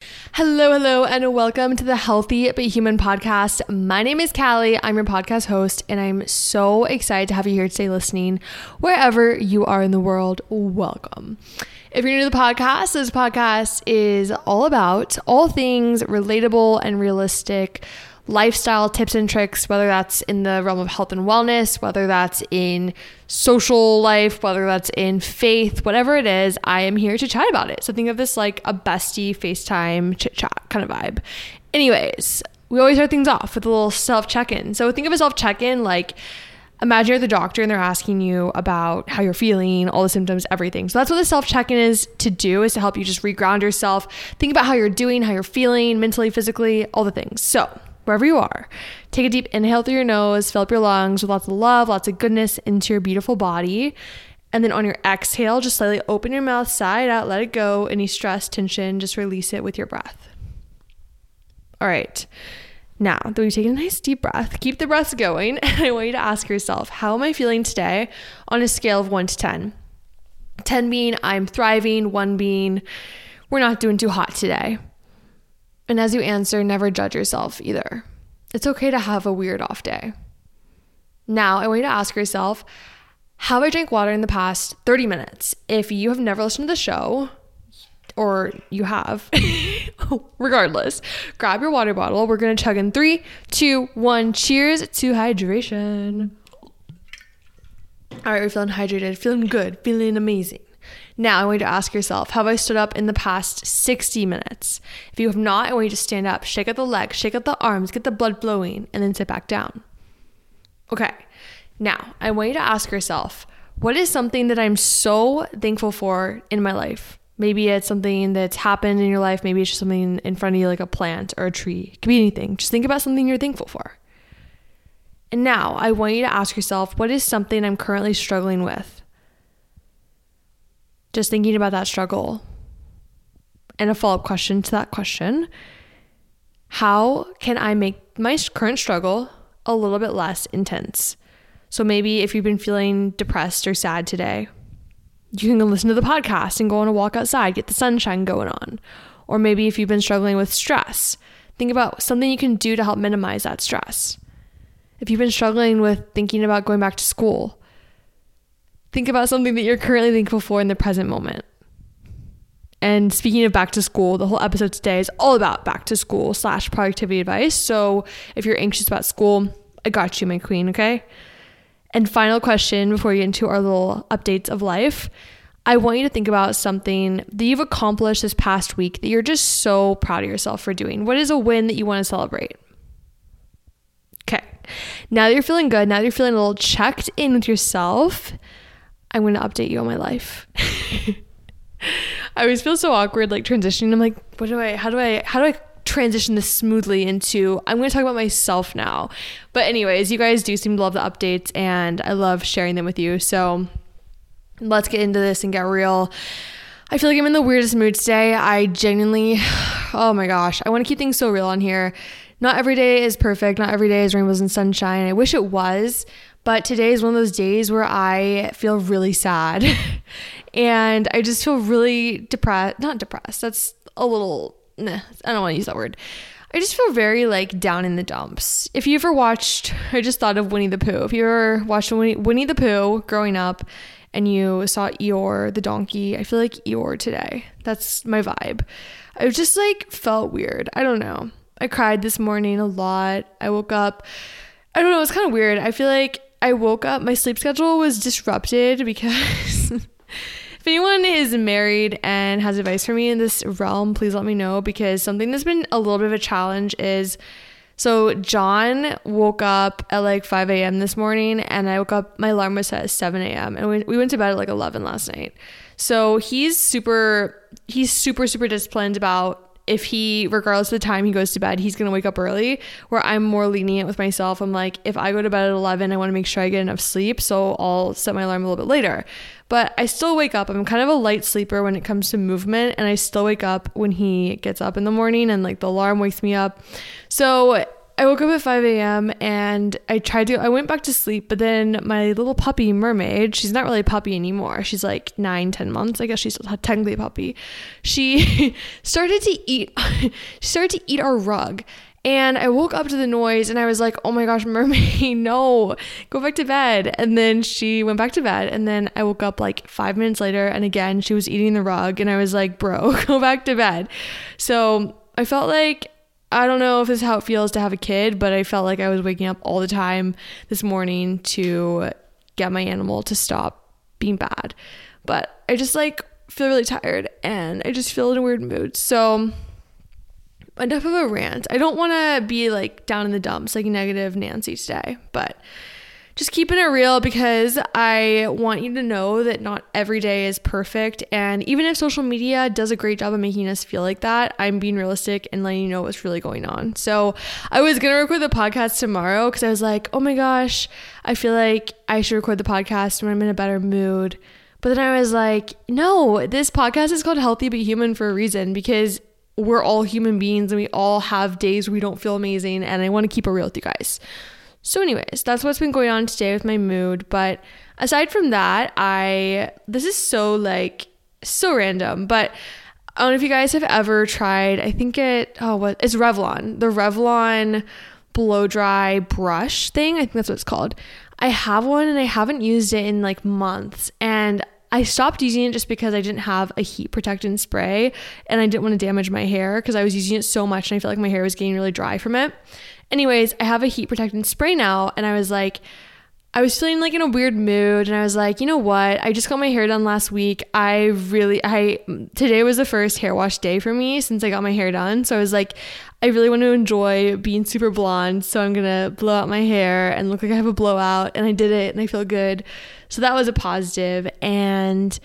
Hello, hello, and welcome to the Healthy But Human podcast. My name is Callie. I'm your podcast host, and I'm so excited to have you here today listening wherever you are in the world. Welcome. If you're new to the podcast, this podcast is all about all things relatable and realistic lifestyle tips and tricks, whether that's in the realm of health and wellness, whether that's in social life, whether that's in faith, whatever it is, I am here to chat about it. So think of this like a bestie FaceTime chit chat kind of vibe. Anyways, we always start things off with a little self check in. So think of a self check in like, imagine you're the doctor and they're asking you about how you're feeling, all the symptoms, everything. So that's what the self check in is to do, is to help you just reground yourself, think about how you're doing, how you're feeling mentally, physically, all the things. So wherever you are. Take a deep inhale through your nose, fill up your lungs with lots of love, lots of goodness into your beautiful body. And then on your exhale, just slightly open your mouth side out, let it go. Any stress, tension, just release it with your breath. All right. Now that we've taken a nice deep breath, keep the breath going. And I want you to ask yourself, how am I feeling today on a scale of one to 10? 10 being I'm thriving, one being we're not doing too hot today. And as you answer, never judge yourself either. It's okay to have a weird off day. Now, I want you to ask yourself, have I drank water in the past 30 minutes? If you have never listened to the show, or you have, regardless, grab your water bottle. We're gonna chug in three, two, one. Cheers to hydration. All right, we're feeling hydrated, feeling good, feeling amazing. Now, I want you to ask yourself, have I stood up in the past 60 minutes? If you have not, I want you to stand up, shake out the legs, shake out the arms, get the blood flowing, and then sit back down. Okay, now I want you to ask yourself, what is something that I'm so thankful for in my life? Maybe it's something that's happened in your life. Maybe it's just something in front of you, like a plant or a tree. It could be anything. Just think about something you're thankful for. And now I want you to ask yourself, what is something I'm currently struggling with? Just thinking about that struggle. And a follow up question to that question How can I make my current struggle a little bit less intense? So maybe if you've been feeling depressed or sad today, you can listen to the podcast and go on a walk outside, get the sunshine going on. Or maybe if you've been struggling with stress, think about something you can do to help minimize that stress. If you've been struggling with thinking about going back to school, think about something that you're currently thankful for in the present moment. And speaking of back to school, the whole episode today is all about back to school slash productivity advice. So if you're anxious about school, I got you, my queen, okay? And final question before we get into our little updates of life. I want you to think about something that you've accomplished this past week that you're just so proud of yourself for doing. What is a win that you want to celebrate? Okay. Now that you're feeling good, now that you're feeling a little checked in with yourself, I'm going to update you on my life. I always feel so awkward like transitioning. I'm like, what do I, how do I, how do I transition this smoothly into I'm going to talk about myself now. But anyways, you guys do seem to love the updates and I love sharing them with you. So let's get into this and get real. I feel like I'm in the weirdest mood today. I genuinely, oh my gosh, I want to keep things so real on here. Not every day is perfect. Not every day is rainbows and sunshine. I wish it was, but today is one of those days where I feel really sad and I just feel really depressed. Not depressed, that's a little, nah, I don't want to use that word. I just feel very like down in the dumps. If you ever watched, I just thought of Winnie the Pooh. If you ever watched Winnie, Winnie the Pooh growing up and you saw Eeyore the donkey, I feel like Eeyore today. That's my vibe. I just like felt weird. I don't know. I cried this morning a lot. I woke up. I don't know. It's kind of weird. I feel like I woke up, my sleep schedule was disrupted because if anyone is married and has advice for me in this realm, please let me know because something that's been a little bit of a challenge is so John woke up at like 5 a.m. this morning and I woke up, my alarm was set at 7 a.m. and we, we went to bed at like 11 last night. So he's super, he's super, super disciplined about if he, regardless of the time he goes to bed, he's going to wake up early. Where I'm more lenient with myself. I'm like, if I go to bed at 11, I want to make sure I get enough sleep. So I'll set my alarm a little bit later. But I still wake up. I'm kind of a light sleeper when it comes to movement. And I still wake up when he gets up in the morning and like the alarm wakes me up. So I woke up at 5 a.m. and I tried to, I went back to sleep, but then my little puppy, Mermaid, she's not really a puppy anymore. She's like nine, 10 months. I guess she's technically a puppy. She started to eat, she started to eat our rug. And I woke up to the noise and I was like, oh my gosh, Mermaid, no, go back to bed. And then she went back to bed. And then I woke up like five minutes later and again, she was eating the rug. And I was like, bro, go back to bed. So I felt like I don't know if this is how it feels to have a kid, but I felt like I was waking up all the time this morning to get my animal to stop being bad. But I just like feel really tired and I just feel in a weird mood. So enough of a rant. I don't want to be like down in the dumps like negative Nancy today, but just keeping it real because I want you to know that not every day is perfect. And even if social media does a great job of making us feel like that, I'm being realistic and letting you know what's really going on. So I was going to record the podcast tomorrow because I was like, oh my gosh, I feel like I should record the podcast when I'm in a better mood. But then I was like, no, this podcast is called Healthy But Human for a reason because we're all human beings and we all have days where we don't feel amazing. And I want to keep it real with you guys. So, anyways, that's what's been going on today with my mood. But aside from that, I this is so like so random, but I don't know if you guys have ever tried. I think it oh what it's Revlon, the Revlon blow dry brush thing. I think that's what it's called. I have one and I haven't used it in like months, and I stopped using it just because I didn't have a heat protectant spray and I didn't want to damage my hair because I was using it so much and I felt like my hair was getting really dry from it. Anyways, I have a heat protectant spray now, and I was like, I was feeling like in a weird mood and I was like, you know what? I just got my hair done last week. I really I today was the first hair wash day for me since I got my hair done. So I was like, I really want to enjoy being super blonde, so I'm to blow out my hair and look like I have a blowout and I did it and I feel good. So that was a positive and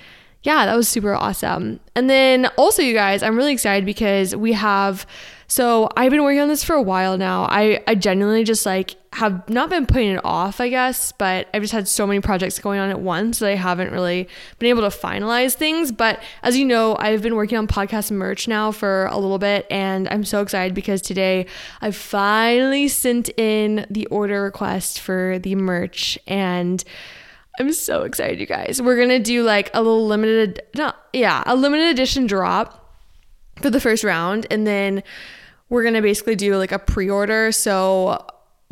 yeah, that was super awesome. And then also you guys, I'm really excited because we have so I've been working on this for a while now. I, I genuinely just like have not been putting it off, I guess, but I've just had so many projects going on at once that I haven't really been able to finalize things. But as you know, I've been working on podcast merch now for a little bit, and I'm so excited because today I finally sent in the order request for the merch and I'm so excited, you guys. We're gonna do like a little limited, no, yeah, a limited edition drop for the first round and then we're going to basically do like a pre-order. So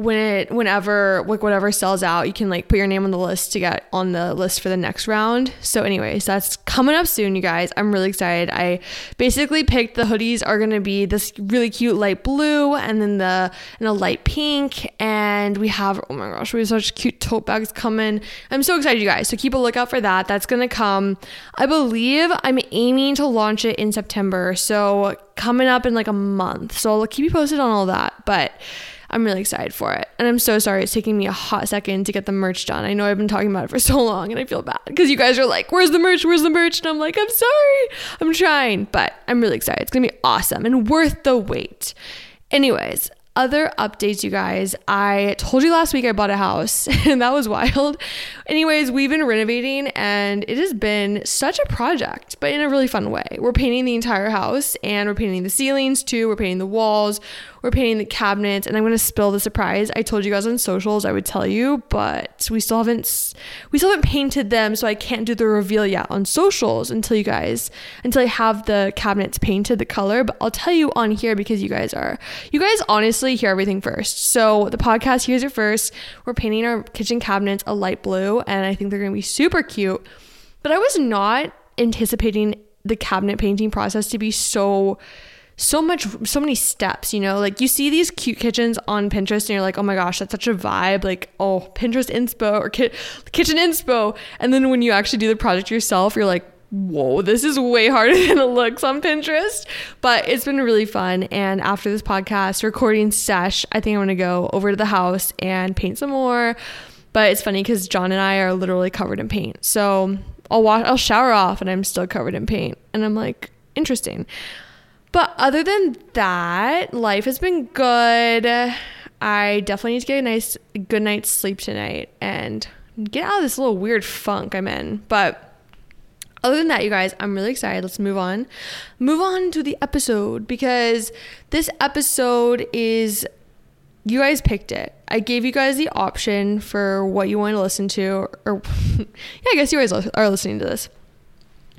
when it whenever like whatever sells out you can like put your name on the list to get on the list for the next round. So anyways that's coming up soon you guys. I'm really excited. I basically picked the hoodies are to be this really cute light blue and then the and a light pink. And we have oh my gosh we have such cute tote bags coming. I'm so excited you guys. So keep a lookout for that. That's to come. I believe i'm aiming to launch it in september. So coming up in like a month. So i'll keep you posted on all that. But I'm really excited for it. And I'm so sorry it's taking me a hot second to get the merch done. I know I've been talking about it for so long and I feel bad because you guys are like, where's the merch? Where's the merch? And I'm like, I'm sorry. I'm trying, but I'm really excited. It's going to be awesome and worth the wait. Anyways, other updates, you guys. I told you last week I bought a house, and that was wild. Anyways, we've been renovating, and it has been such a project, but in a really fun way. We're painting the entire house, and we're painting the ceilings too. We're painting the walls. We're painting the cabinets, and I'm gonna spill the surprise. I told you guys on socials I would tell you, but we still haven't we still haven't painted them, so I can't do the reveal yet on socials until you guys until I have the cabinets painted the color. But I'll tell you on here because you guys are you guys honestly hear everything first. So the podcast here's it first. We're painting our kitchen cabinets a light blue, and I think they're gonna be super cute. But I was not anticipating the cabinet painting process to be so so much so many steps you know? Like you see these cute kitchens on pinterest and you're like oh my gosh that's such a vibe. Like oh pinterest inspo or ki- kitchen inspo. And then when you actually do the project yourself you're like whoa this is way harder than it looks on pinterest. But it's been really fun. And after this podcast recording sesh i think i'm gonna go over to the house and paint some more. But it's funny because john and i are literally covered in paint. So i'll wash i'll shower off and i'm still covered in paint. And i'm like interesting But other than that, life has been good. I definitely need to get a nice good night's sleep tonight and get out of this little weird funk I'm in. But other than that, you guys, I'm really excited. Let's move on. Move on to the episode because this episode is you guys picked it. I gave you guys the option for what you want to listen to or yeah, I guess you guys are listening to this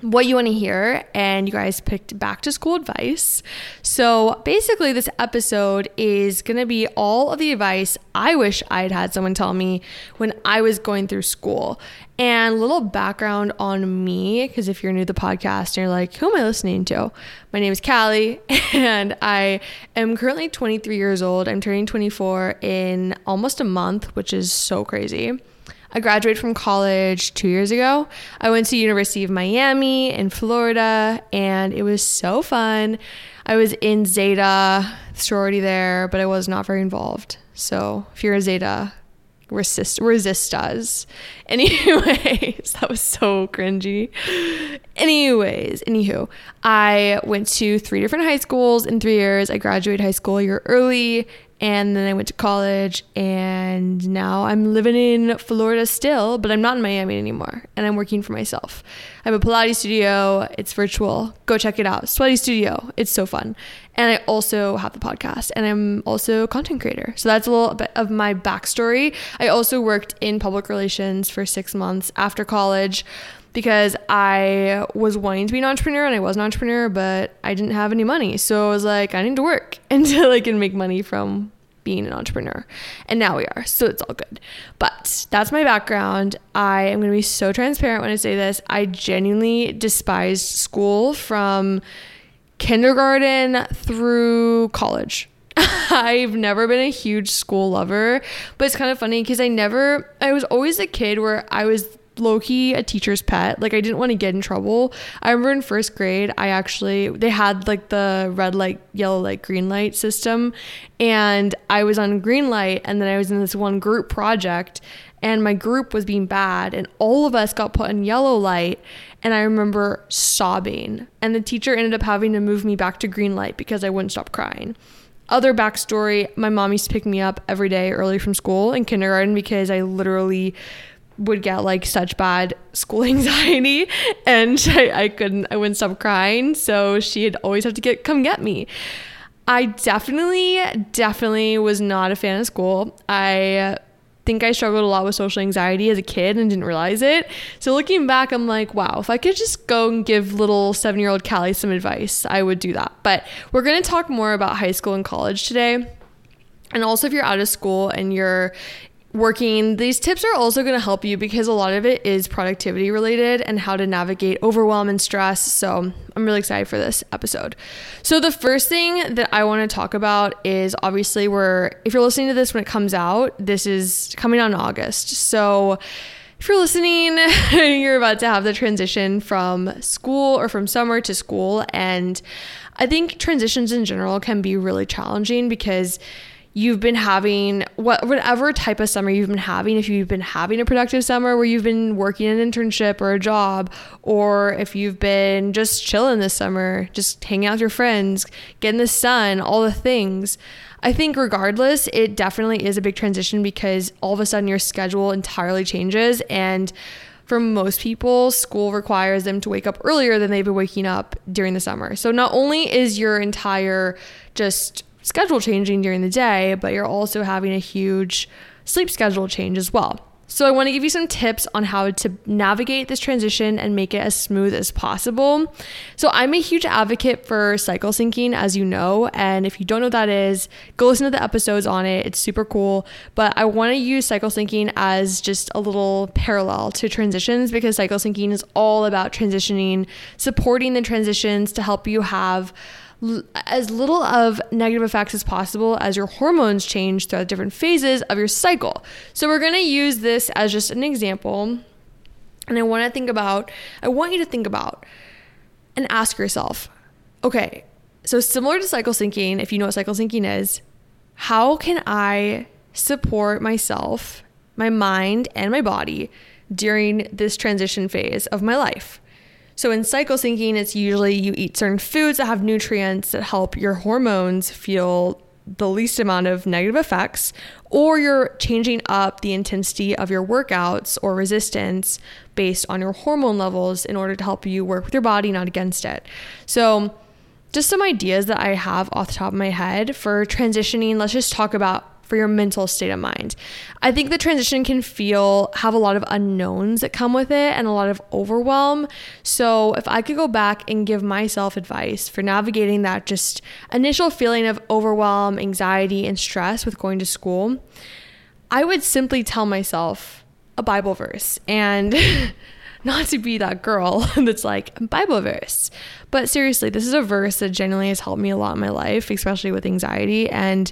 what you want to hear, and you guys picked back to school advice. So basically, this episode is going to be all of the advice I wish I had had someone tell me when I was going through school. And a little background on me, because if you're new to the podcast and you're like, who am I listening to? My name is Callie, and I am currently 23 years old. I'm turning 24 in almost a month, which is so crazy. I graduated from college two years ago. I went to University of Miami in Florida, and it was so fun. I was in Zeta sorority there, but I was not very involved. So if you're a Zeta, resist resist us. Anyways, that was so cringy. Anyways, anywho, I went to three different high schools in three years. I graduated high school a year early and then I went to college and now I'm living in Florida still, but I'm not in Miami anymore and I'm working for myself. I have a Pilates studio, it's virtual. Go check it out. Sweaty Studio. It's so fun. And I also have the podcast and I'm also a content creator. So that's a little bit of my backstory. I also worked in public relations for 6 months after college because I was wanting to be an entrepreneur and I was an entrepreneur, but I didn't have any money. So I was like, I need to work until I can make money from being an entrepreneur. And now we are. So it's all good. But that's my background. I am going to be so transparent when I say this. I genuinely despised school from kindergarten through college. I've never been a huge school lover, but it's kind of funny because I never, I was always a kid where I was low key a teacher's pet. Like I didn't want to get in trouble. I remember in first grade, I actually they had like the red light, yellow light, green light system, and I was on green light, and then I was in this one group project, and my group was being bad, and all of us got put in yellow light. And I remember sobbing, and the teacher ended up having to move me back to green light because I wouldn't stop crying. Other backstory my mom used to pick me up every day early from school in kindergarten because I literally would get like such bad school anxiety and I, I couldn't I wouldn't stop crying so she'd always have to get come get me. I definitely definitely was not a fan of school. I think I struggled a lot with social anxiety as a kid and didn't realize it. So looking back I'm like wow if I could just go and give little seven year old Callie some advice I would do that. But we're to talk more about high school and college today. And also, if you're out of school and you're working, these tips are also going to help you because a lot of it is productivity related and how to navigate overwhelm and stress. So, I'm really excited for this episode. So, the first thing that I want to talk about is obviously we're if you're listening to this when it comes out, this is coming on August. So, if you're listening, you're about to have the transition from school or from summer to school and I think transitions in general can be really challenging because you've been having what whatever type of summer you've been having if you've been having a productive summer where you've been working an internship or a job or if you've been just chilling this summer just hanging out with your friends getting the sun all the things i think regardless it definitely is a big transition because all of a sudden your schedule entirely changes and for most people, school requires them to wake up earlier than they've been waking up during the summer. So not only is your entire just schedule changing during the day, but you're also having a huge sleep schedule change as well. So, I want to give you some tips on how to navigate this transition and make it as smooth as possible. So, I'm a huge advocate for cycle syncing, as you know. And if you don't know what that is, go listen to the episodes on it. It's super cool. But I want to use cycle syncing as just a little parallel to transitions because cycle syncing is all about transitioning, supporting the transitions to help you have as little of negative effects as possible as your hormones change throughout different phases of your cycle. So we're going to use this as just an example. And I want to think about, I want you to think about and ask yourself, okay, so similar to cycle syncing, if you know what cycle syncing is, how can I support myself, my mind, and my body during this transition phase of my life? So in cycle syncing, it's usually you eat certain foods that have nutrients that help your hormones feel the least amount of negative effects, or you're changing up the intensity of your workouts or resistance based on your hormone levels in order to help you work with your body, not against it. So, just some ideas that I have off the top of my head for transitioning. Let's just talk about for your mental state of mind. I think the transition can feel have a lot of unknowns that come with it and a lot of overwhelm. So, if I could go back and give myself advice for navigating that just initial feeling of overwhelm, anxiety, and stress with going to school, I would simply tell myself a Bible verse and not to be that girl that's like Bible verse. But seriously, this is a verse that genuinely has helped me a lot in my life, especially with anxiety and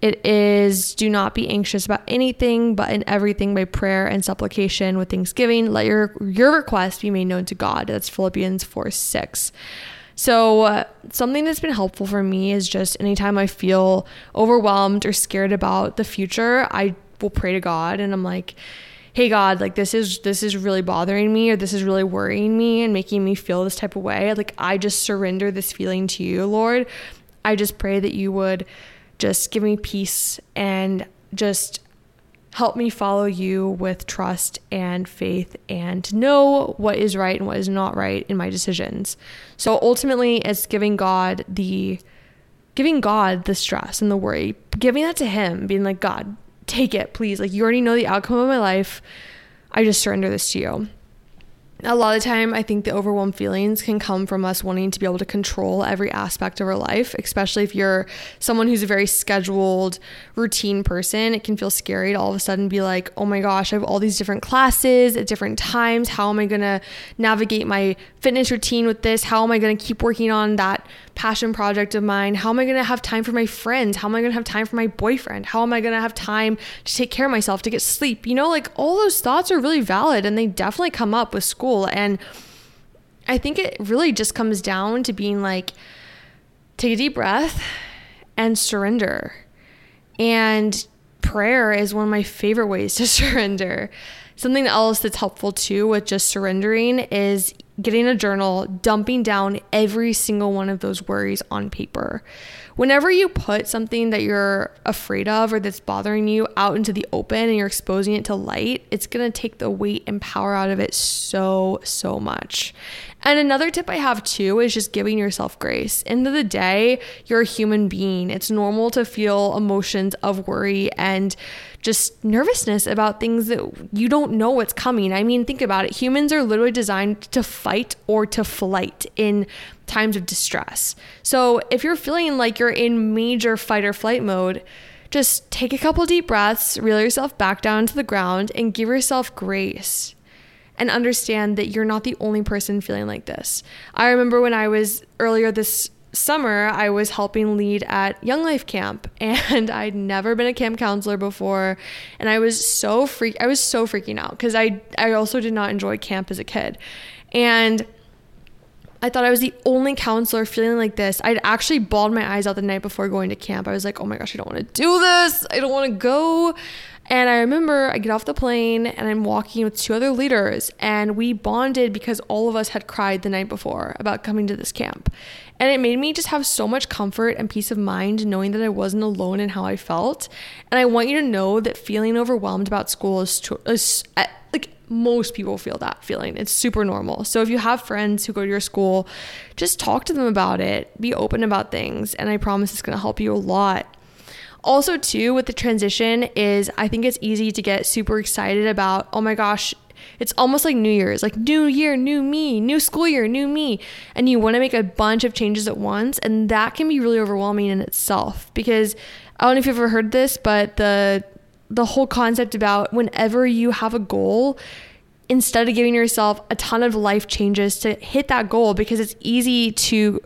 it is do not be anxious about anything, but in everything by prayer and supplication with thanksgiving, let your your request be made known to God. That's Philippians 4 6. So, uh, something that's been helpful for me is just anytime I feel overwhelmed or scared about the future, I will pray to God and I'm like, hey god like this is this is really bothering me or this is really worrying me and making me feel this type of way like i just surrender this feeling to you lord i just pray that you would just give me peace and just help me follow you with trust and faith and know what is right and what is not right in my decisions. So ultimately it's giving God the giving God the stress and the worry, giving that to him, being like, God, take it, please. Like you already know the outcome of my life. I just surrender this to you a lot of time i think the overwhelmed feelings can come from us wanting to be able to control every aspect of our life especially if you're someone who's a very scheduled routine person. It can feel scary to all of a sudden be like oh my gosh i have all these different classes at different times. How am i going to navigate my fitness routine with this? How am i going to keep working on that passion project of mine? How am i going to have time for my friends? How am i going to have time for my boyfriend? How am i going to have time to take care of myself to get sleep? You know like all those thoughts are really valid and they definitely come up with school school. And I think it really just comes down to being like, take a deep breath and surrender. And prayer is one of my favorite ways to surrender. Something else that's helpful too with just surrendering is getting a journal, dumping down every single one of those worries on paper whenever you put something that you're afraid of or that's bothering you out into the open and you're exposing it to light, it's going to take the weight and power out of it so, so much. And another tip I have too is just giving yourself grace. End of the day, you're a human being. It's normal to feel emotions of worry and just nervousness about things that you don't know what's coming. I mean, think about it. Humans are literally designed to fight or to flight in times of distress. So if you're feeling like you're in major fight or flight mode, just take a couple deep breaths, reel yourself back down to the ground, and give yourself grace. And understand that you're not the only person feeling like this. I remember when I was earlier this summer, I was helping lead at Young Life Camp, and I'd never been a camp counselor before, and I was so freak. I was so freaking out because I I also did not enjoy camp as a kid, and I thought I was the only counselor feeling like this. I'd actually bawled my eyes out the night before going to camp. I was like, oh my gosh, I don't want to do this. I don't want to go. And I remember I get off the plane and I'm walking with two other leaders, and we bonded because all of us had cried the night before about coming to this camp. And it made me just have so much comfort and peace of mind knowing that I wasn't alone in how I felt. And I want you to know that feeling overwhelmed about school is, is uh, like most people feel that feeling. It's super normal. So if you have friends who go to your school, just talk to them about it. Be open about things, and I promise it's going to help you a lot. Also, too, with the transition is I think it's easy to get super excited about, oh my gosh, it's almost like New Year's, like new year, new me, new school year, new me. And you want to make a bunch of changes at once. And that can be really overwhelming in itself because I don't know if you've ever heard this, but the the whole concept about whenever you have a goal, instead of giving yourself a ton of life changes to hit that goal because it's easy to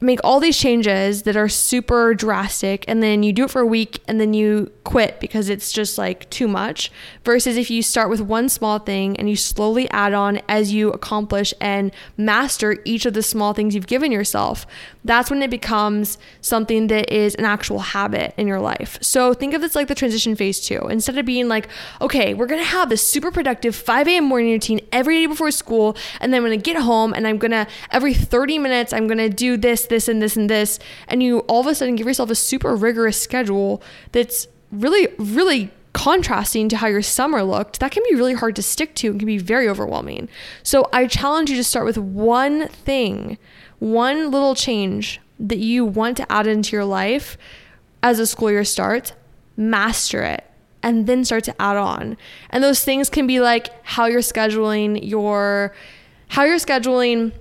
make all these changes that are super drastic and then you do it for a week and then you quit because it's just like too much versus if you start with one small thing and you slowly add on as you accomplish and master each of the small things you've given yourself that's when it becomes something that is an actual habit in your life. So think of this like the transition phase two instead of being like okay we're gonna have this super productive 5 a.m morning routine every day before school and then i'm gonna get home and i'm gonna every 30 minutes i'm gonna do this this, and this, and this. And you all of a sudden give yourself a super rigorous schedule that's really, really contrasting to how your summer looked, that can be really hard to stick to and can be very overwhelming. So I challenge you to start with one thing, one little change that you want to add into your life as a school year starts, master it. And then start to add on. And those things can be like how you're scheduling your how you're scheduling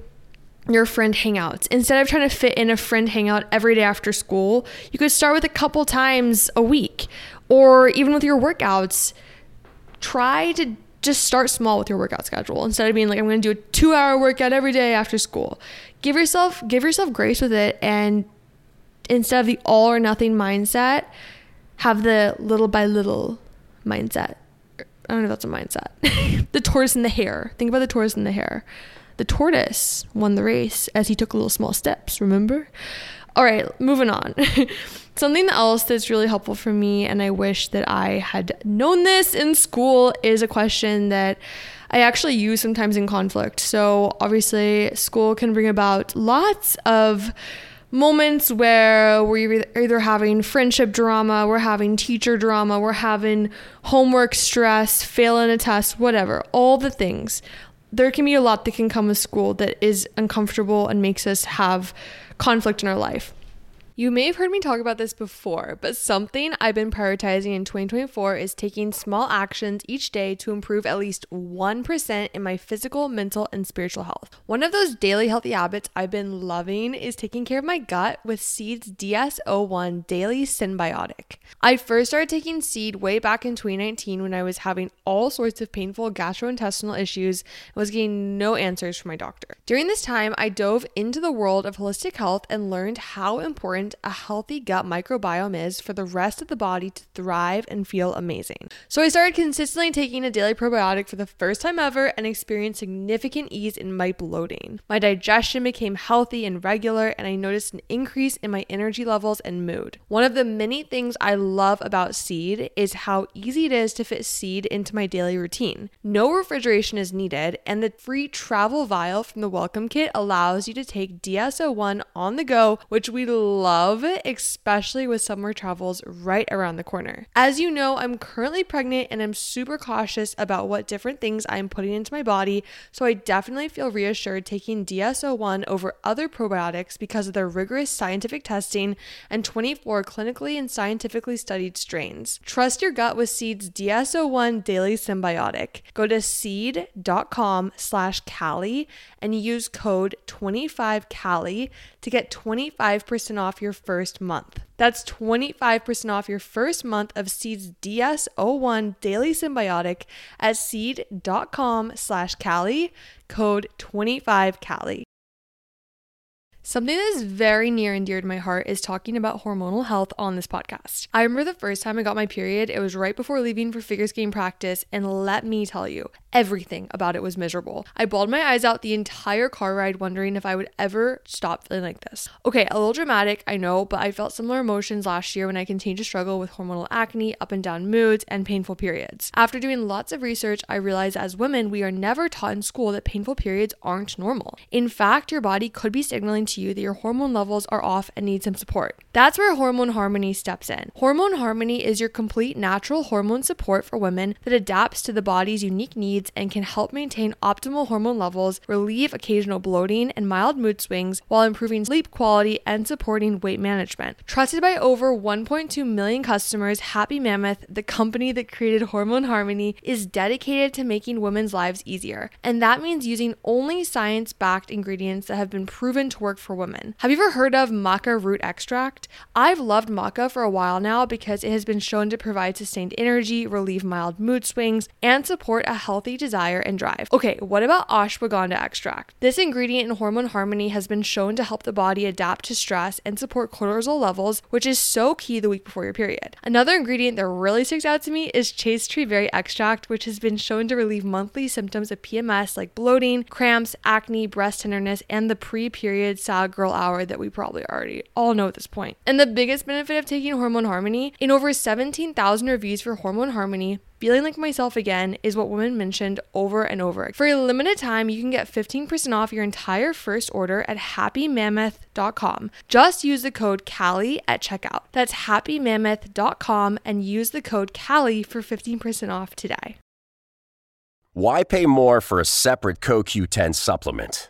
your friend hangouts. Instead of trying to fit in a friend hangout every day after school, you could start with a couple times a week or even with your workouts. Try to just start small with your workout schedule instead of being like I'm going to do a 2-hour workout every day after school. Give yourself give yourself grace with it and instead of the all or nothing mindset, have the little by little mindset. I don't know if that's a mindset. the tortoise and the hare. Think about the tortoise and the hare. The tortoise won the race as he took little small steps, remember? All right, moving on. Something else that's really helpful for me, and I wish that I had known this in school, is a question that I actually use sometimes in conflict. So, obviously, school can bring about lots of moments where we're either having friendship drama, we're having teacher drama, we're having homework stress, failing a test, whatever, all the things there can be a lot that can come with school that is uncomfortable and makes us have conflict in our life. You may have heard me talk about this before, but something I've been prioritizing in 2024 is taking small actions each day to improve at least 1% in my physical, mental, and spiritual health. One of those daily healthy habits I've been loving is taking care of my gut with Seed's DS-01 Daily Synbiotic. I first started taking Seed way back in 2019 when I was having all sorts of painful gastrointestinal issues and was getting no answers from my doctor. During this time, I dove into the world of holistic health and learned how important important a healthy gut microbiome is for the rest of the body to thrive and feel amazing. So I started consistently taking a daily probiotic for the first time ever and experienced significant ease in my bloating. My digestion became healthy and regular, and I noticed an increase in my energy levels and mood. One of the many things I love about Seed is how easy it is to fit Seed into my daily routine. No refrigeration is needed, and the free travel vial from the welcome kit allows you to take DS-01 on the go, which we love love, especially with summer travels right around the corner. As you know, I'm currently pregnant and I'm super cautious about what different things I'm putting into my body, so I definitely feel reassured taking DS-01 over other probiotics because of their rigorous scientific testing and 24 clinically and scientifically studied strains. Trust your gut with Seed's DS-01 Daily Synbiotic. Go to seed.com slash Callie and use code 25Callie to get 25% off your first month. That's 25% off your first month of Seed's DS-01 Daily Synbiotic at seed.com slash Callie, code 25Callie. Something that is very near and dear to my heart is talking about hormonal health on this podcast. I remember the first time I got my period, it was right before leaving for figure skating practice, and let me tell you, everything about it was miserable. I bawled my eyes out the entire car ride, wondering if I would ever stop feeling like this. Okay, a little dramatic, I know, but I felt similar emotions last year when I continued to struggle with hormonal acne, up and down moods, and painful periods. After doing lots of research, I realized as women, we are never taught in school that painful periods aren't normal. In fact, your body could be signaling to you that your hormone levels are off and need some support. That's where Hormone Harmony steps in. Hormone Harmony is your complete natural hormone support for women that adapts to the body's unique needs and can help maintain optimal hormone levels, relieve occasional bloating and mild mood swings while improving sleep quality and supporting weight management. Trusted by over 1.2 million customers, Happy Mammoth, the company that created Hormone Harmony, is dedicated to making women's lives easier. And that means using only science backed ingredients that have been proven to work for women. Have you ever heard of maca root extract? I've loved maca for a while now because it has been shown to provide sustained energy, relieve mild mood swings, and support a healthy desire and drive. Okay, what about ashwagandha extract? This ingredient in Hormone Harmony has been shown to help the body adapt to stress and support cortisol levels, which is so key the week before your period. Another ingredient that really sticks out to me is chaste tree berry extract, which has been shown to relieve monthly symptoms of PMS like bloating, cramps, acne, breast tenderness, and the pre period girl hour that we probably already all know at this point. And the biggest benefit of taking Hormone Harmony in over 17,000 reviews for Hormone Harmony, Feeling like myself again is what women mentioned over and over. For a limited time, you can get 15% off your entire first order at happymammoth.com. Just use the code CALLIE at checkout. That's happymammoth.com and use the code CALLIE for 15% off today. Why pay more for a separate CoQ10 supplement?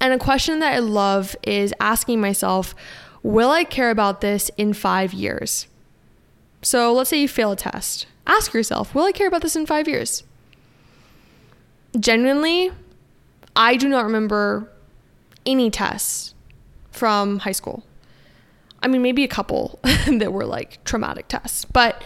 And a question that I love is asking myself, will I care about this in five years? So let's say you fail a test. Ask yourself, will I care about this in five years? Genuinely, I do not remember any tests from high school. I mean, maybe a couple that were like traumatic tests, but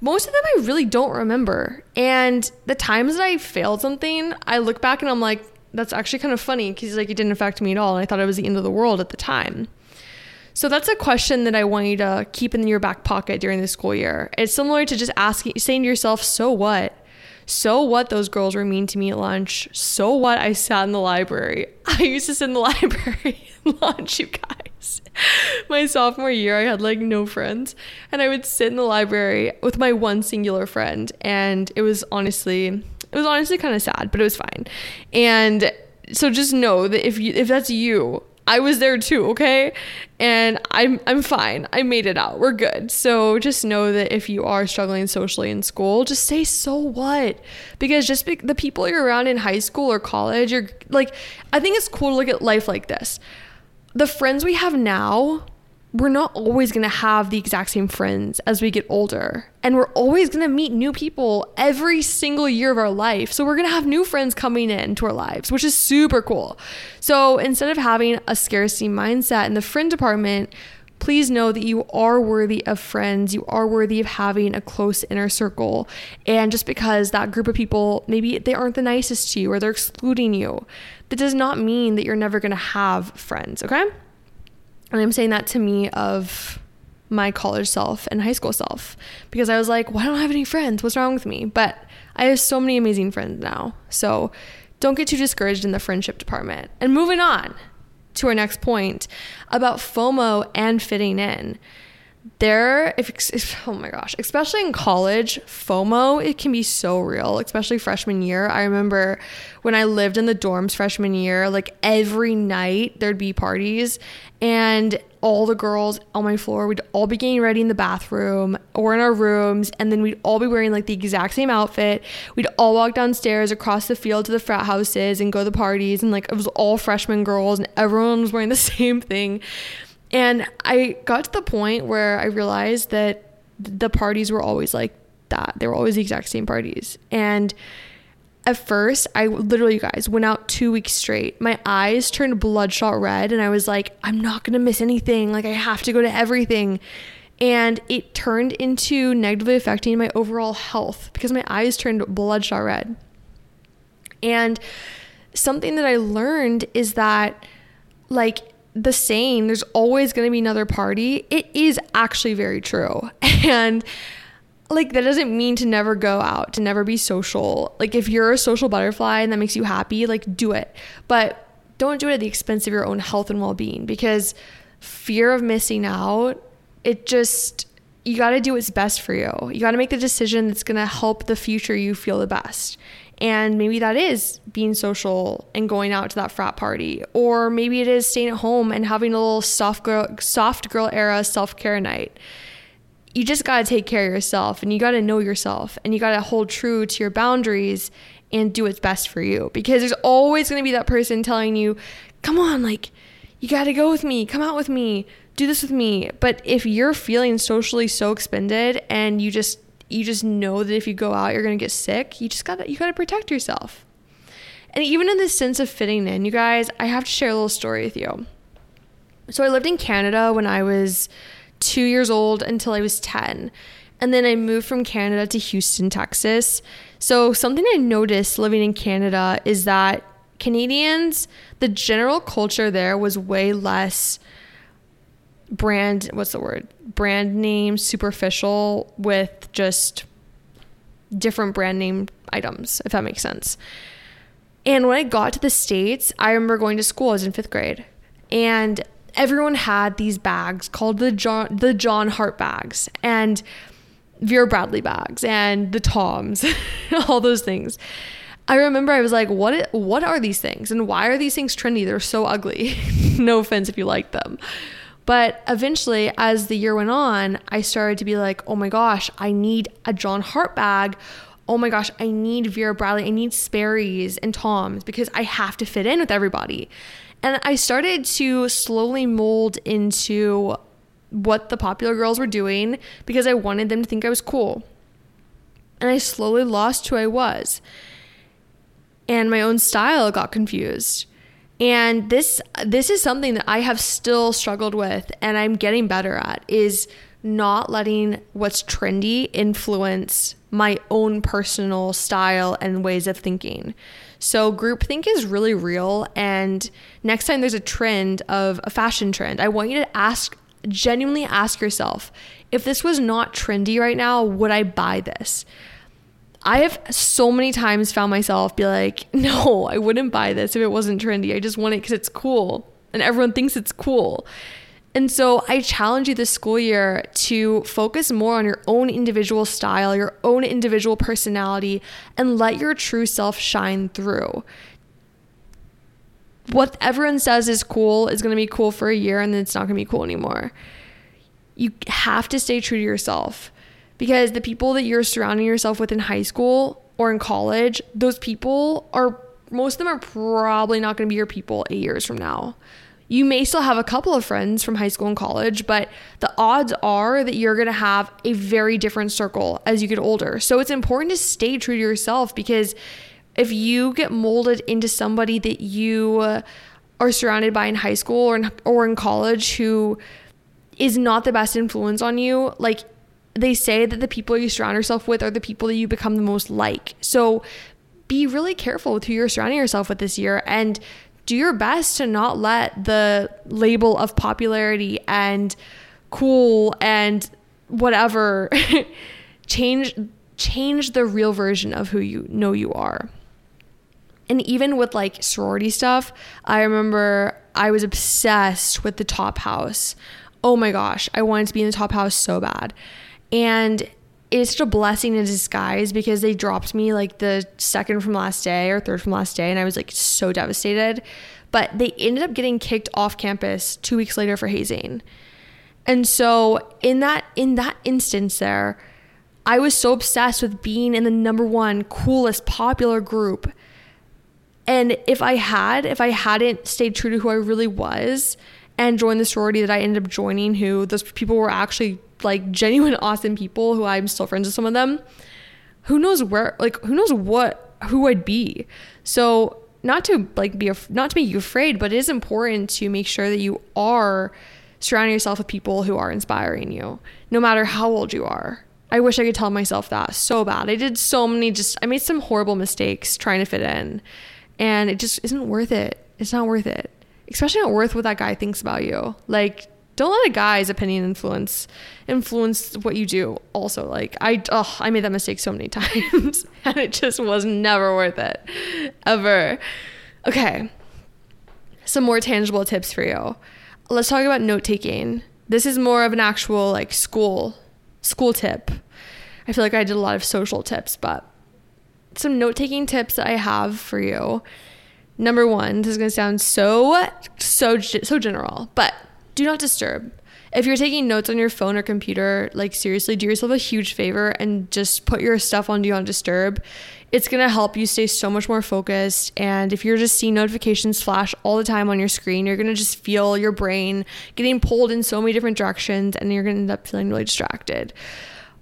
most of them I really don't remember. And the times that I failed something, I look back and I'm like, that's actually kind of funny because like it didn't affect me at all. And I thought it was the end of the world at the time. So that's a question that I want you to keep in your back pocket during the school year. It's similar to just asking, saying to yourself, so what? So what those girls were mean to me at lunch? So what I sat in the library? I used to sit in the library at lunch, you guys. My sophomore year, I had like no friends, and I would sit in the library with my one singular friend, and it was honestly, it was honestly kind of sad, but it was fine. And so just know that if you if that's you, I was there too, okay? And I'm I'm fine. I made it out. We're good. So just know that if you are struggling socially in school, just say so what? Because just be- the people you're around in high school or college, you're like I think it's cool to look at life like this. The friends we have now we're not always going to have the exact same friends as we get older. And we're always going to meet new people every single year of our life. So we're going to have new friends coming into our lives, which is super cool. So instead of having a scarcity mindset in the friend department, please know that you are worthy of friends. You are worthy of having a close inner circle. And just because that group of people, maybe they aren't the nicest to you or they're excluding you, that does not mean that you're never going to have friends, okay? And I'm saying that to me of my college self and high school self because I was like, why don't I have any friends? What's wrong with me? But I have so many amazing friends now. So don't get too discouraged in the friendship department. And moving on to our next point about FOMO and fitting in there if, if, oh my gosh especially in college fomo it can be so real especially freshman year. I remember when i lived in the dorms freshman year like every night there'd be parties and all the girls on my floor we'd all be getting ready in the bathroom or in our rooms and then we'd all be wearing like the exact same outfit. We'd all walk downstairs across the field to the frat houses and go to the parties and like it was all freshman girls and everyone was wearing the same thing and I got to the point where I realized that the parties were always like that. They were always the exact same parties. And at first, I literally, you guys, went out two weeks straight. My eyes turned bloodshot red, and I was like, I'm not gonna miss anything. Like, I have to go to everything. And it turned into negatively affecting my overall health because my eyes turned bloodshot red. And something that I learned is that, like, the saying, there's always going to be another party, it is actually very true. And like that doesn't mean to never go out, to never be social. Like if you're a social butterfly and that makes you happy, like do it. But don't do it at the expense of your own health and well-being because fear of missing out, it just you got to do what's best for you. You got to make the decision that's going to help the future you feel the best. And maybe that is being social and going out to that frat party, or maybe it is staying at home and having a little soft girl, soft girl era self care night. You just got to take care of yourself and you got to know yourself and you got to hold true to your boundaries and do what's best for you because there's always going to be that person telling you, come on, like, you got to go with me, come out with me, do this with me. But if you're feeling socially so expended and you just you just know that if you go out you're going to get sick, you just got to you got to protect yourself. And even in the sense of fitting in, you guys, I have to share a little story with you. So I lived in Canada when I was 2 years old until I was 10. And then I moved from Canada to Houston, Texas. So something I noticed living in Canada is that Canadians, the general culture there was way less brand what's the word brand name superficial with just different brand name items if that makes sense and when i got to the states i remember going to school i was in fifth grade and everyone had these bags called the john the Jon Hart bags and vera bradley bags and the toms all those things I remember I was like, what what are these things? And why are these things trendy? They're so ugly. no offense if you like them. But eventually, as the year went on, I started to be like, oh my gosh, I need a Jon Hart bag. Oh my gosh, I need Vera Bradley. I need Sperry's and Tom's because I have to fit in with everybody. And I started to slowly mold into what the popular girls were doing because I wanted them to think I was cool. And I slowly lost who I was. And my own style got confused. And this this is something that I have still struggled with and I'm getting better at is not letting what's trendy influence my own personal style and ways of thinking. So groupthink is really real and next time there's a trend of a fashion trend, I want you to ask genuinely ask yourself, if this was not trendy right now, would I buy this? I have so many times found myself be like, no, I wouldn't buy this if it wasn't trendy. I just want it because it's cool and everyone thinks it's cool. And so I challenge you this school year to focus more on your own individual style, your own individual personality, and let your true self shine through. What everyone says is cool is going to be cool for a year and then it's not going to be cool anymore. You have to stay true to yourself because the people that you're surrounding yourself with in high school or in college, those people are most of them are probably not going to be your people 8 years from now. You may still have a couple of friends from high school and college, but the odds are that you're going to have a very different circle as you get older. So it's important to stay true to yourself because if you get molded into somebody that you are surrounded by in high school or in, or in college who is not the best influence on you, like they say that the people you surround yourself with are the people that you become the most like. So be really careful with who you're surrounding yourself with this year and do your best to not let the label of popularity and cool and whatever change change the real version of who you know you are. And even with like sorority stuff, I remember I was obsessed with the top house. Oh my gosh, I wanted to be in the top house so bad. And it's such a blessing in disguise because they dropped me like the second from last day or third from last day and I was like so devastated. But they ended up getting kicked off campus 2 weeks later for hazing. And so in that in that instance there, I was so obsessed with being in the number 1 coolest popular group. And if I had if I hadn't stayed true to who I really was and joined the sorority that I ended up joining who those people were actually like genuine awesome people who I'm still friends with some of them. Who knows where like who knows what who I'd be. So not to like be not to make you afraid, but it is important to make sure that you are surrounding yourself with people who are inspiring you, no matter how old you are. I wish I could tell myself that so bad. I did so many just I made some horrible mistakes trying to fit in, and it just isn't worth it. It's not worth it. Especially not worth what that guy thinks about you. Like don't let a guy's opinion influence influence what you do also like i oh, i made that mistake so many times and it just was never worth it ever okay some more tangible tips for you. Let's talk about note taking. This is more of an actual like school school tip. I feel like I did a lot of social tips, but some note taking tips that I have for you. Number one, this is gonna sound so so so general, but do not disturb. If you're taking notes on your phone or computer, like seriously, do yourself a huge favor and just put your stuff on do not disturb. It's gonna help you stay so much more focused. And if you're just seeing notifications flash all the time on your screen, you're gonna just feel your brain getting pulled in so many different directions and you're gonna end up feeling really distracted.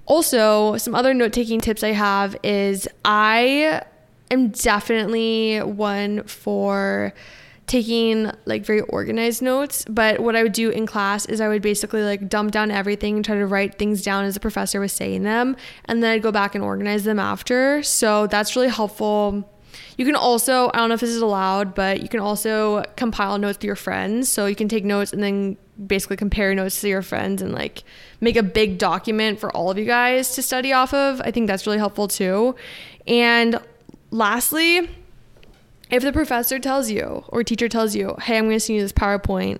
Also, some other note taking tips I have is I am definitely one for taking like very organized notes but what i would do in class is i would basically like dump down everything and try to write things down as the professor was saying them and then i'd go back and organize them after so that's really helpful you can also i don't know if this is allowed but you can also compile notes to your friends so you can take notes and then basically compare notes to your friends and like make a big document for all of you guys to study off of. I think that's really helpful too. And lastly, if the professor tells you or teacher tells you, hey, I'm going to send you this PowerPoint,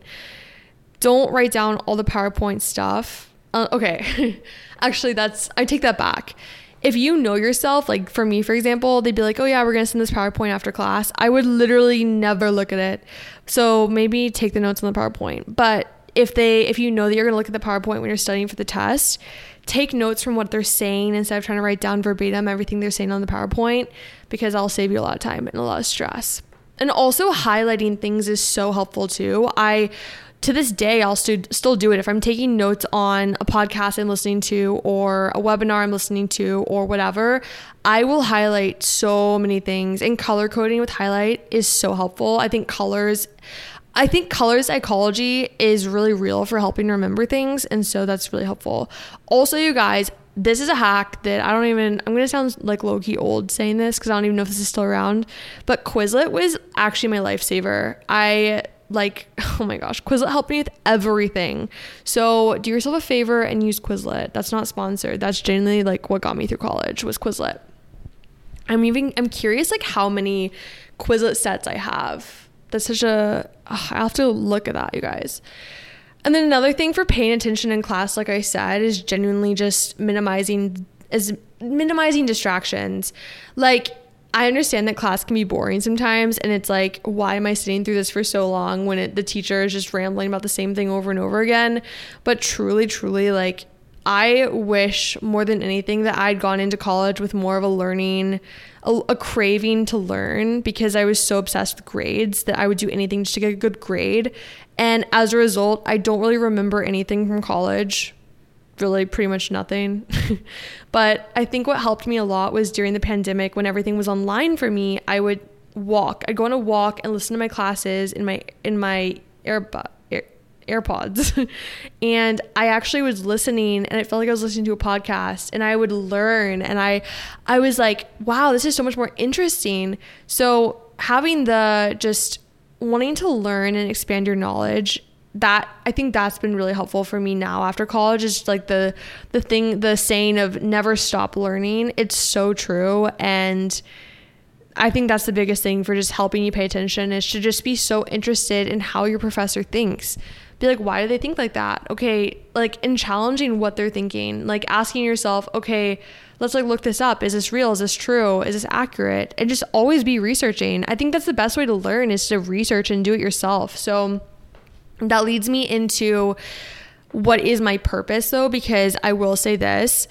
don't write down all the PowerPoint stuff. Uh, okay, actually, that's, I take that back. If you know yourself, like for me, for example, they'd be like, oh yeah, we're going to send this PowerPoint after class. I would literally never look at it. So maybe take the notes on the PowerPoint. But if they if you know that you're going to look at the PowerPoint when you're studying for the test, take notes from what they're saying instead of trying to write down verbatim everything they're saying on the PowerPoint because I'll save you a lot of time and a lot of stress. And also highlighting things is so helpful too. I to this day I'll st- still do it if I'm taking notes on a podcast I'm listening to or a webinar I'm listening to or whatever. I will highlight so many things and color coding with highlight is so helpful. I think colors I think color psychology is really real for helping remember things. And so that's really helpful. Also, you guys, this is a hack that I don't even, I'm going to sound like low key old saying this because I don't even know if this is still around. But Quizlet was actually my lifesaver. I like, oh my gosh, Quizlet helped me with everything. So do yourself a favor and use Quizlet. That's not sponsored. That's genuinely like what got me through college was Quizlet. I'm even, I'm curious like how many Quizlet sets I have that's such a ugh, I have to look at that, you guys. And then another thing for paying attention in class, like I said, is genuinely just minimizing is minimizing distractions. Like I understand that class can be boring sometimes, and it's like, why am I sitting through this for so long when it, the teacher is just rambling about the same thing over and over again? But truly, truly, like I wish more than anything that I'd gone into college with more of a learning, a, a, craving to learn because I was so obsessed with grades that I would do anything just to get a good grade. And as a result, I don't really remember anything from college, really pretty much nothing. but I think what helped me a lot was during the pandemic when everything was online for me, I would walk. I'd go on a walk and listen to my classes in my in my earbud AirPods. and I actually was listening and it felt like I was listening to a podcast and I would learn and I I was like, wow, this is so much more interesting. So having the just wanting to learn and expand your knowledge that I think that's been really helpful for me now after college is like the the thing the saying of never stop learning. It's so true and I think that's the biggest thing for just helping you pay attention is to just be so interested in how your professor thinks be like, why do they think like that? Okay, like in challenging what they're thinking, like asking yourself, okay, let's like look this up. Is this real? Is this true? Is this accurate? And just always be researching. I think that's the best way to learn is to research and do it yourself. So that leads me into what is my purpose though, because I will say this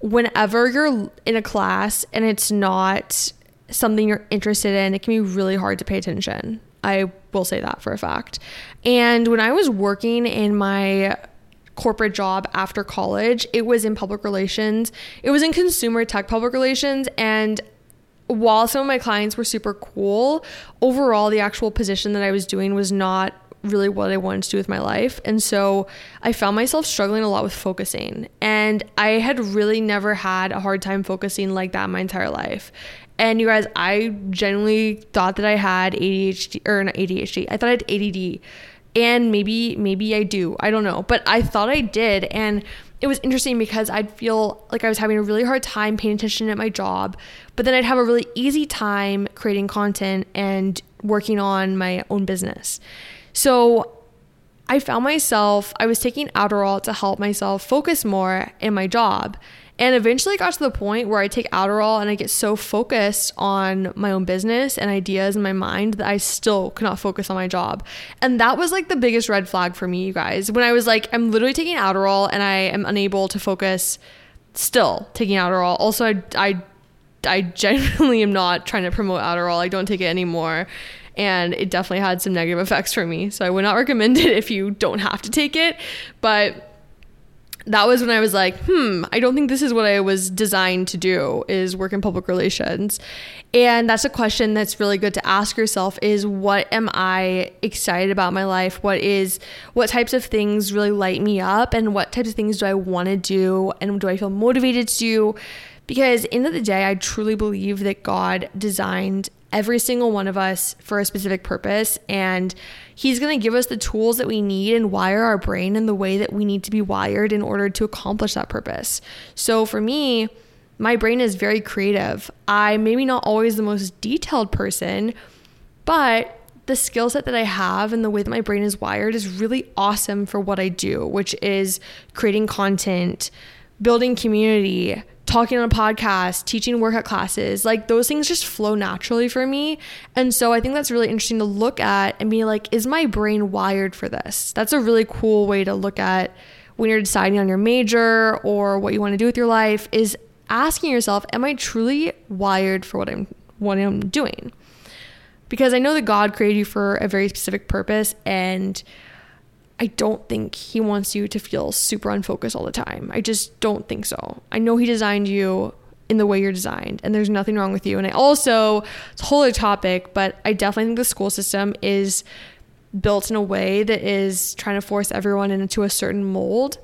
whenever you're in a class and it's not something you're interested in, it can be really hard to pay attention. I will say that for a fact. And when I was working in my corporate job after college, it was in public relations. It was in consumer tech public relations and while some of my clients were super cool, overall the actual position that I was doing was not really what I wanted to do with my life. And so I found myself struggling a lot with focusing. And I had really never had a hard time focusing like that my entire life. And you guys, I genuinely thought that I had ADHD or not ADHD. I thought I had ADD. And maybe maybe I do. I don't know. But I thought I did and it was interesting because I'd feel like I was having a really hard time paying attention at my job, but then I'd have a really easy time creating content and working on my own business. So I found myself, I was taking Adderall to help myself focus more in my job. And eventually got to the point where I take Adderall and I get so focused on my own business and ideas in my mind that I still could not focus on my job. And that was like the biggest red flag for me, you guys. When I was like, I'm literally taking Adderall and I am unable to focus still taking Adderall. Also, I, I, I genuinely am not trying to promote Adderall. I don't take it anymore. And it definitely had some negative effects for me. So I would not recommend it if you don't have to take it. But that was when I was like, hmm, I don't think this is what I was designed to do is work in public relations. And that's a question that's really good to ask yourself is what am I excited about my life? What is what types of things really light me up and what types of things do I want to do and do I feel motivated to do? Because end of the day, I truly believe that God designed every single one of us for a specific purpose and he's going to give us the tools that we need and wire our brain in the way that we need to be wired in order to accomplish that purpose. So for me, my brain is very creative. I maybe not always the most detailed person, but the skill set that I have and the way that my brain is wired is really awesome for what I do, which is creating content, building community, talking on a podcast, teaching workout classes, like those things just flow naturally for me. And so I think that's really interesting to look at and be like, is my brain wired for this? That's a really cool way to look at when you're deciding on your major or what you want to do with your life is asking yourself, am I truly wired for what I'm what I'm doing? Because I know that God created you for a very specific purpose and I don't think he wants you to feel super unfocused all the time. I just don't think so. I know he designed you in the way you're designed and there's nothing wrong with you. And I also, it's a whole other topic, but I definitely think the school system is built in a way that is trying to force everyone into a certain mold.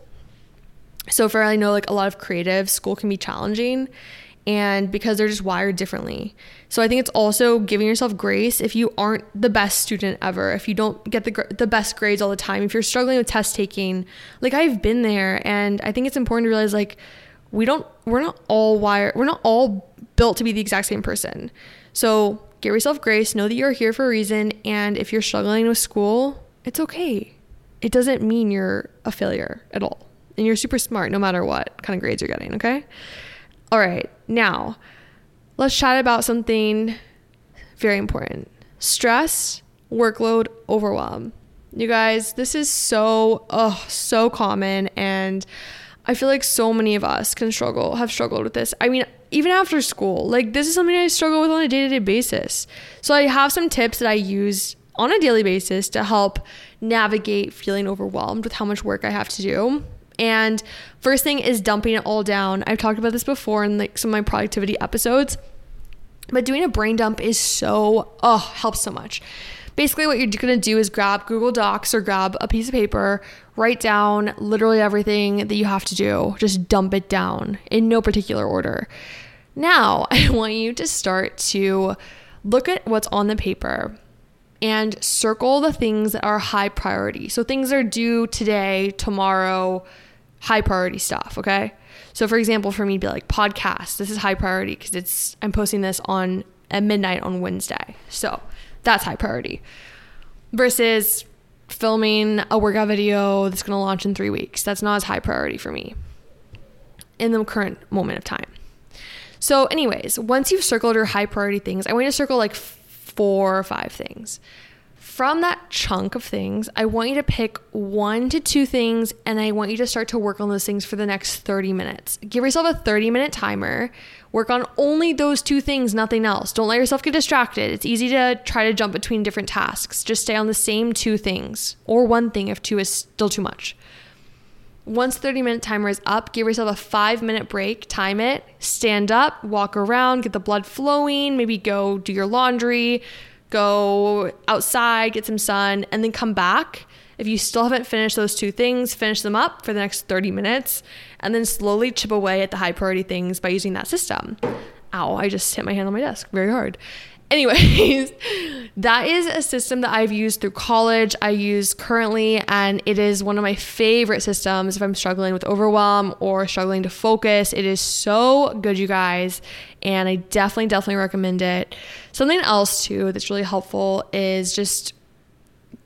So for I know like a lot of creative, school can be challenging and because they're just wired differently. So I think it's also giving yourself grace if you aren't the best student ever, if you don't get the the best grades all the time, if you're struggling with test taking. Like I've been there and I think it's important to realize like we don't we're not all wired, we're not all built to be the exact same person. So give yourself grace, know that you're here for a reason and if you're struggling with school, it's okay. It doesn't mean you're a failure at all. And you're super smart no matter what kind of grades you're getting, okay? All right, now let's chat about something very important stress, workload, overwhelm. You guys, this is so, oh, so common. And I feel like so many of us can struggle, have struggled with this. I mean, even after school, like this is something I struggle with on a day to day basis. So I have some tips that I use on a daily basis to help navigate feeling overwhelmed with how much work I have to do. And first thing is dumping it all down. I've talked about this before in like some of my productivity episodes. But doing a brain dump is so oh, helps so much. Basically what you're to do is grab Google Docs or grab a piece of paper, write down literally everything that you have to do. Just dump it down in no particular order. Now, I want you to start to look at what's on the paper and circle the things that are high priority. So things are due today, tomorrow, high priority stuff, okay? So for example, for me to be like podcast, this is high priority because it's I'm posting this on at midnight on Wednesday. So that's high priority. Versus filming a workout video that's to launch in 3 weeks. That's not as high priority for me in the current moment of time. So anyways, once you've circled your high priority things, I want you to circle like four or five things from that chunk of things, I want you to pick one to two things and I want you to start to work on those things for the next 30 minutes. Give yourself a 30 minute timer. Work on only those two things, nothing else. Don't let yourself get distracted. It's easy to try to jump between different tasks. Just stay on the same two things or one thing if two is still too much. Once 30 minute timer is up, give yourself a five minute break, time it, stand up, walk around, get the blood flowing, maybe go do your laundry go outside, get some sun, and then come back. If you still haven't finished those two things, finish them up for the next 30 minutes and then slowly chip away at the high priority things by using that system. Ow, I just hit my hand on my desk very hard. Anyways, that is a system that I've used through college. I use currently, and it is one of my favorite systems if I'm struggling with overwhelm or struggling to focus. It is so good, you guys, and I definitely, definitely recommend it. Something else, too, that's really helpful is just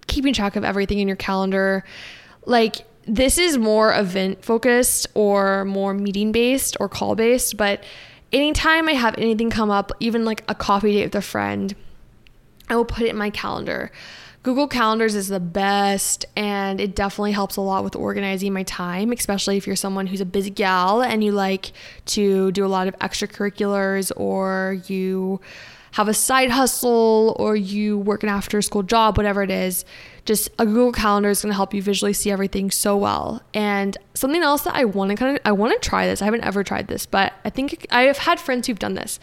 keeping track of everything in your calendar. Like, this is more event focused or more meeting based or call based, but anytime I have anything come up, even like a coffee date with a friend, I will put it in my calendar. Google Calendars is the best and it definitely helps a lot with organizing my time, especially if you're someone who's a busy gal and you like to do a lot of extracurriculars or you have a side hustle or you work an after school job, whatever it is, just a Google Calendar is going to help you visually see everything so well. And something else that I want to kind of I want to try this. I haven't ever tried this, but I think I have had friends who've done this.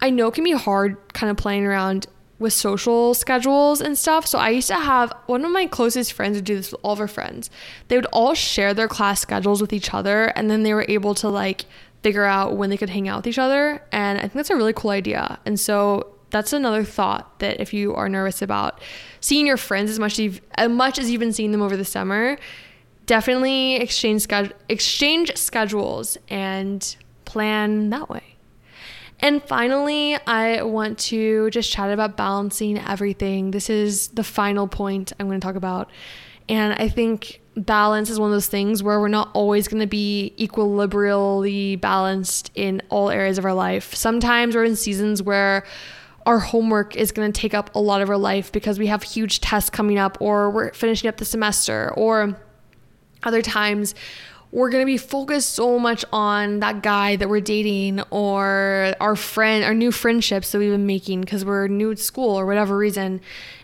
I know it can be hard kind of playing around with social schedules and stuff. So I used to have one of my closest friends would do this with all of her friends. They would all share their class schedules with each other and then they were able to like figure out when they could hang out with each other. And I think that's a really cool idea. And so that's another thought that if you are nervous about seeing your friends as much as, as much as you've been seeing them over the summer, definitely exchange exchange schedules and plan that way. And finally, I want to just chat about balancing everything. This is the final point I'm going to talk about. And I think balance is one of those things where we're not always going to be equilibrially balanced in all areas of our life. Sometimes we're in seasons where our homework is going to take up a lot of our life because we have huge tests coming up or we're finishing up the semester or other times we're going to be focused so much on that guy that we're dating or our friend, our new friendships that we've been making because we're new at school or whatever reason.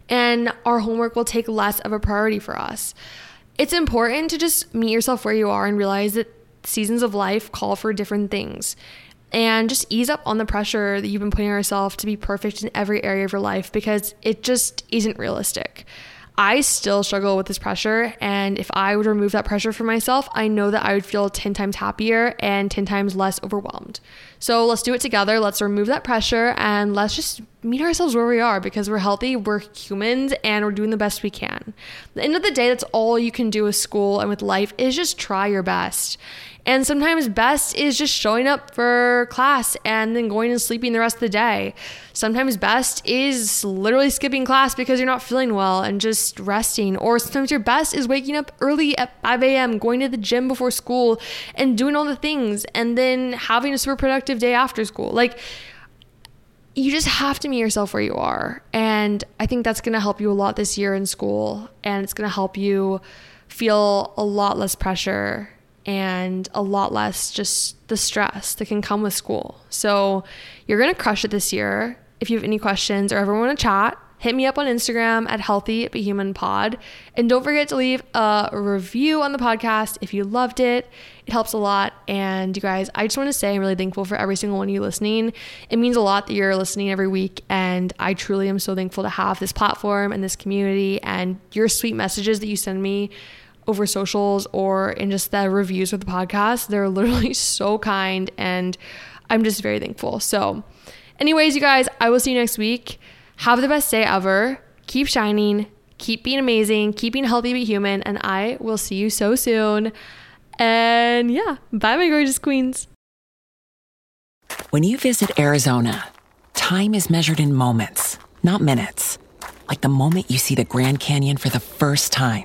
And our homework will take less of a priority for us it's important to just meet yourself where you are and realize that seasons of life call for different things. And just ease up on the pressure that you've been putting on yourself to be perfect in every area of your life because it just isn't realistic. I still struggle with this pressure. And if I would remove that pressure from myself, I know that I would feel 10 times happier and 10 times less overwhelmed. So let's do it together. Let's remove that pressure and let's just meet ourselves where we are because we're healthy, we're humans, and we're doing the best we can. At the end of the day, that's all you can do with school and with life is just try your best. And sometimes best is just showing up for class and then going and sleeping the rest of the day. Sometimes best is literally skipping class because you're not feeling well and just resting. Or sometimes your best is waking up early at 5 a.m., going to the gym before school and doing all the things and then having a super productive day after school. Like, you just have to meet yourself where you are. And I think that's going to help you a lot this year in school. And it's going to help you feel a lot less pressure and a lot less just the stress that can come with school. So you're going to crush it this year. If you have any questions or ever want to chat, hit me up on Instagram at healthy but human pod. And don't forget to leave a review on the podcast if you loved it. It helps a lot. And you guys, I just want to say I'm really thankful for every single one of you listening. It means a lot that you're listening every week. And I truly am so thankful to have this platform and this community and your sweet messages that you send me over socials or in just the reviews for the podcast. They're literally so kind and I'm just very thankful. So, anyways, you guys, I will see you next week. Have the best day ever. Keep shining, keep being amazing, keep being healthy be human, and I will see you so soon. And yeah, bye, my gorgeous queens. When you visit Arizona, time is measured in moments, not minutes. Like the moment you see the Grand Canyon for the first time